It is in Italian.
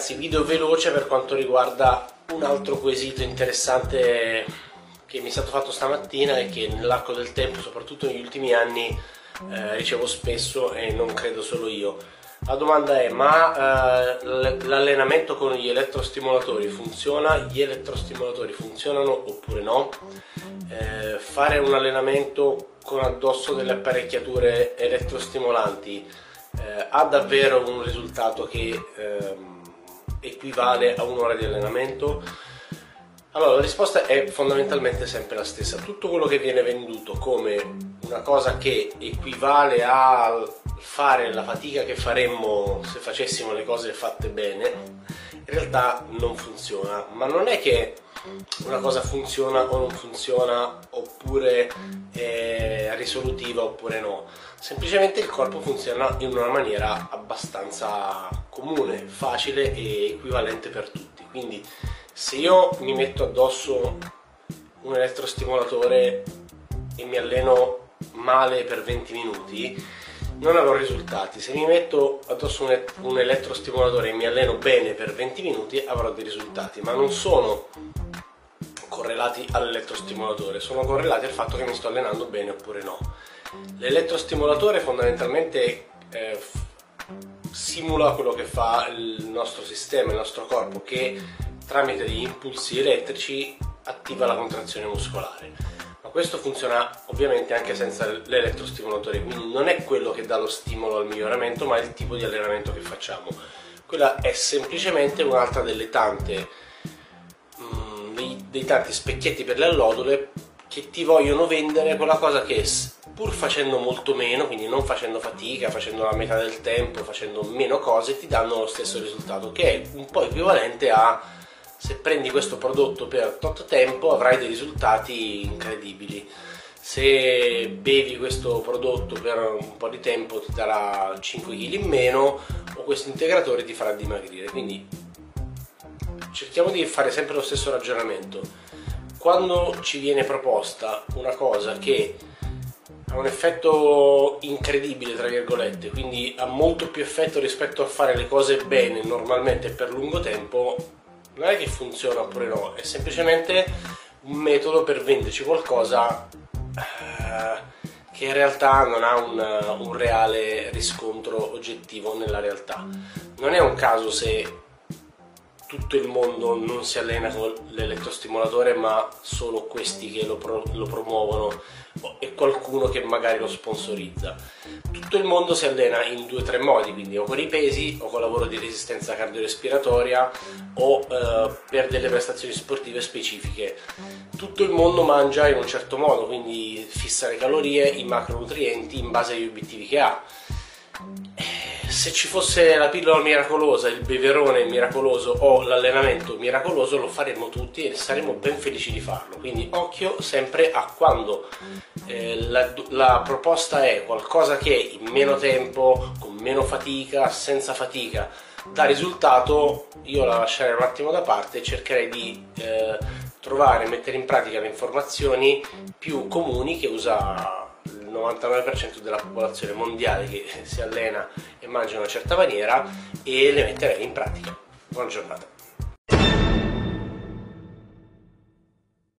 ragazzi, video veloce per quanto riguarda un altro quesito interessante che mi è stato fatto stamattina e che nell'arco del tempo, soprattutto negli ultimi anni, eh, ricevo spesso e non credo solo io. La domanda è, ma eh, l'allenamento con gli elettrostimolatori funziona? Gli elettrostimolatori funzionano oppure no? Eh, fare un allenamento con addosso delle apparecchiature elettrostimolanti eh, ha davvero un risultato che ehm, equivale a un'ora di allenamento? Allora, la risposta è fondamentalmente sempre la stessa. Tutto quello che viene venduto come una cosa che equivale a fare la fatica che faremmo se facessimo le cose fatte bene, in realtà non funziona. Ma non è che una cosa funziona o non funziona, oppure è risolutiva oppure no. Semplicemente il corpo funziona in una maniera abbastanza comune, facile e equivalente per tutti. Quindi se io mi metto addosso un elettrostimolatore e mi alleno male per 20 minuti, non avrò risultati. Se mi metto addosso un, un elettrostimolatore e mi alleno bene per 20 minuti, avrò dei risultati, ma non sono correlati all'elettrostimolatore, sono correlati al fatto che mi sto allenando bene oppure no. L'elettrostimolatore fondamentalmente eh, simula quello che fa il nostro sistema, il nostro corpo, che tramite degli impulsi elettrici attiva la contrazione muscolare. Ma questo funziona ovviamente anche senza l'elettrostimolatore, quindi non è quello che dà lo stimolo al miglioramento, ma è il tipo di allenamento che facciamo. Quella è semplicemente un'altra delle tante dei tanti specchietti per le allodole che ti vogliono vendere quella cosa che pur facendo molto meno, quindi non facendo fatica, facendo la metà del tempo, facendo meno cose, ti danno lo stesso risultato, che è un po' equivalente a se prendi questo prodotto per tot tempo avrai dei risultati incredibili. Se bevi questo prodotto per un po' di tempo ti darà 5 kg in meno o questo integratore ti farà dimagrire. Quindi cerchiamo di fare sempre lo stesso ragionamento. Quando ci viene proposta una cosa che ha un effetto incredibile, tra virgolette, quindi ha molto più effetto rispetto a fare le cose bene normalmente per lungo tempo, non è che funziona oppure no, è semplicemente un metodo per venderci qualcosa eh, che in realtà non ha un, un reale riscontro oggettivo nella realtà. Non è un caso se tutto il mondo non si allena con l'elettrostimolatore ma solo questi che lo, pro, lo, promuovono qualcuno che magari lo sponsorizza. Tutto il mondo si allena in due o tre modi quindi o con i pesi o con lavoro di resistenza cardiorespiratoria o eh, per delle prestazioni sportive specifiche. Tutto il mondo mangia in un certo modo quindi fissa le calorie i macronutrienti in base agli obiettivi che ha se ci fosse la pillola miracolosa, il beverone miracoloso o l'allenamento miracoloso lo faremmo tutti e saremmo ben felici di farlo. Quindi occhio sempre a quando eh, la, la, proposta è qualcosa che in meno tempo, con meno fatica, senza fatica, dà risultato, io la lascerei un attimo da parte e cercherei di eh, trovare mettere in pratica le informazioni più comuni che usa 99% della popolazione mondiale che si allena e mangia in una certa maniera e le metterei in pratica. Buona giornata.